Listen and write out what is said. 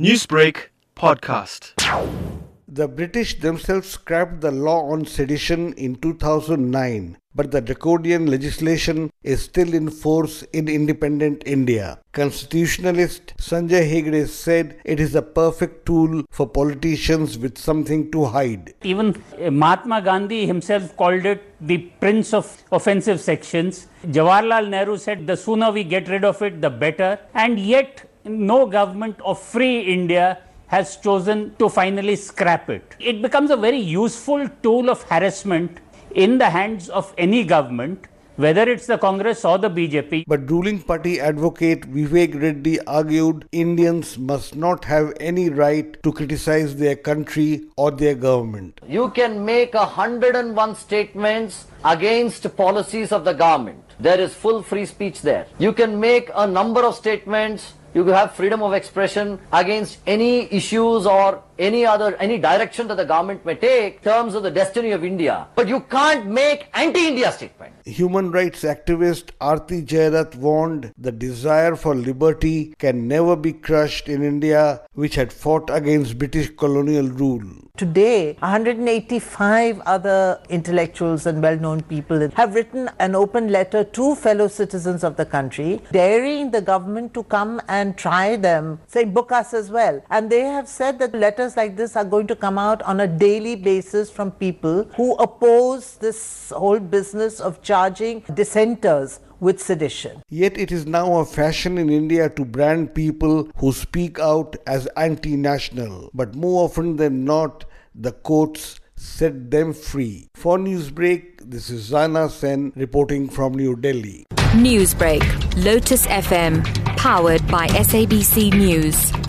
Newsbreak podcast. The British themselves scrapped the law on sedition in 2009, but the draconian legislation is still in force in independent India. Constitutionalist Sanjay Hegde said it is a perfect tool for politicians with something to hide. Even uh, Mahatma Gandhi himself called it the prince of offensive sections. Jawaharlal Nehru said the sooner we get rid of it, the better. And yet, no government of free India has chosen to finally scrap it. It becomes a very useful tool of harassment in the hands of any government, whether it's the Congress or the BJP. But ruling party advocate Vivek Reddy argued Indians must not have any right to criticize their country or their government. You can make a 101 statements against policies of the government. There is full free speech there. You can make a number of statements you have freedom of expression against any issues or any other any direction that the government may take in terms of the destiny of India. But you can't make anti-India statement. Human rights activist Aarti Jairath warned the desire for liberty can never be crushed in India, which had fought against British colonial rule. Today, 185 other intellectuals and well known people have written an open letter to fellow citizens of the country, daring the government to come and try them, say, book us as well. And they have said that letters like this are going to come out on a daily basis from people who oppose this whole business of charging dissenters with sedition. Yet it is now a fashion in India to brand people who speak out as anti national. But more often than not, the courts set them free. For Newsbreak, this is Rana Sen reporting from New Delhi. Newsbreak, Lotus FM, powered by SABC News.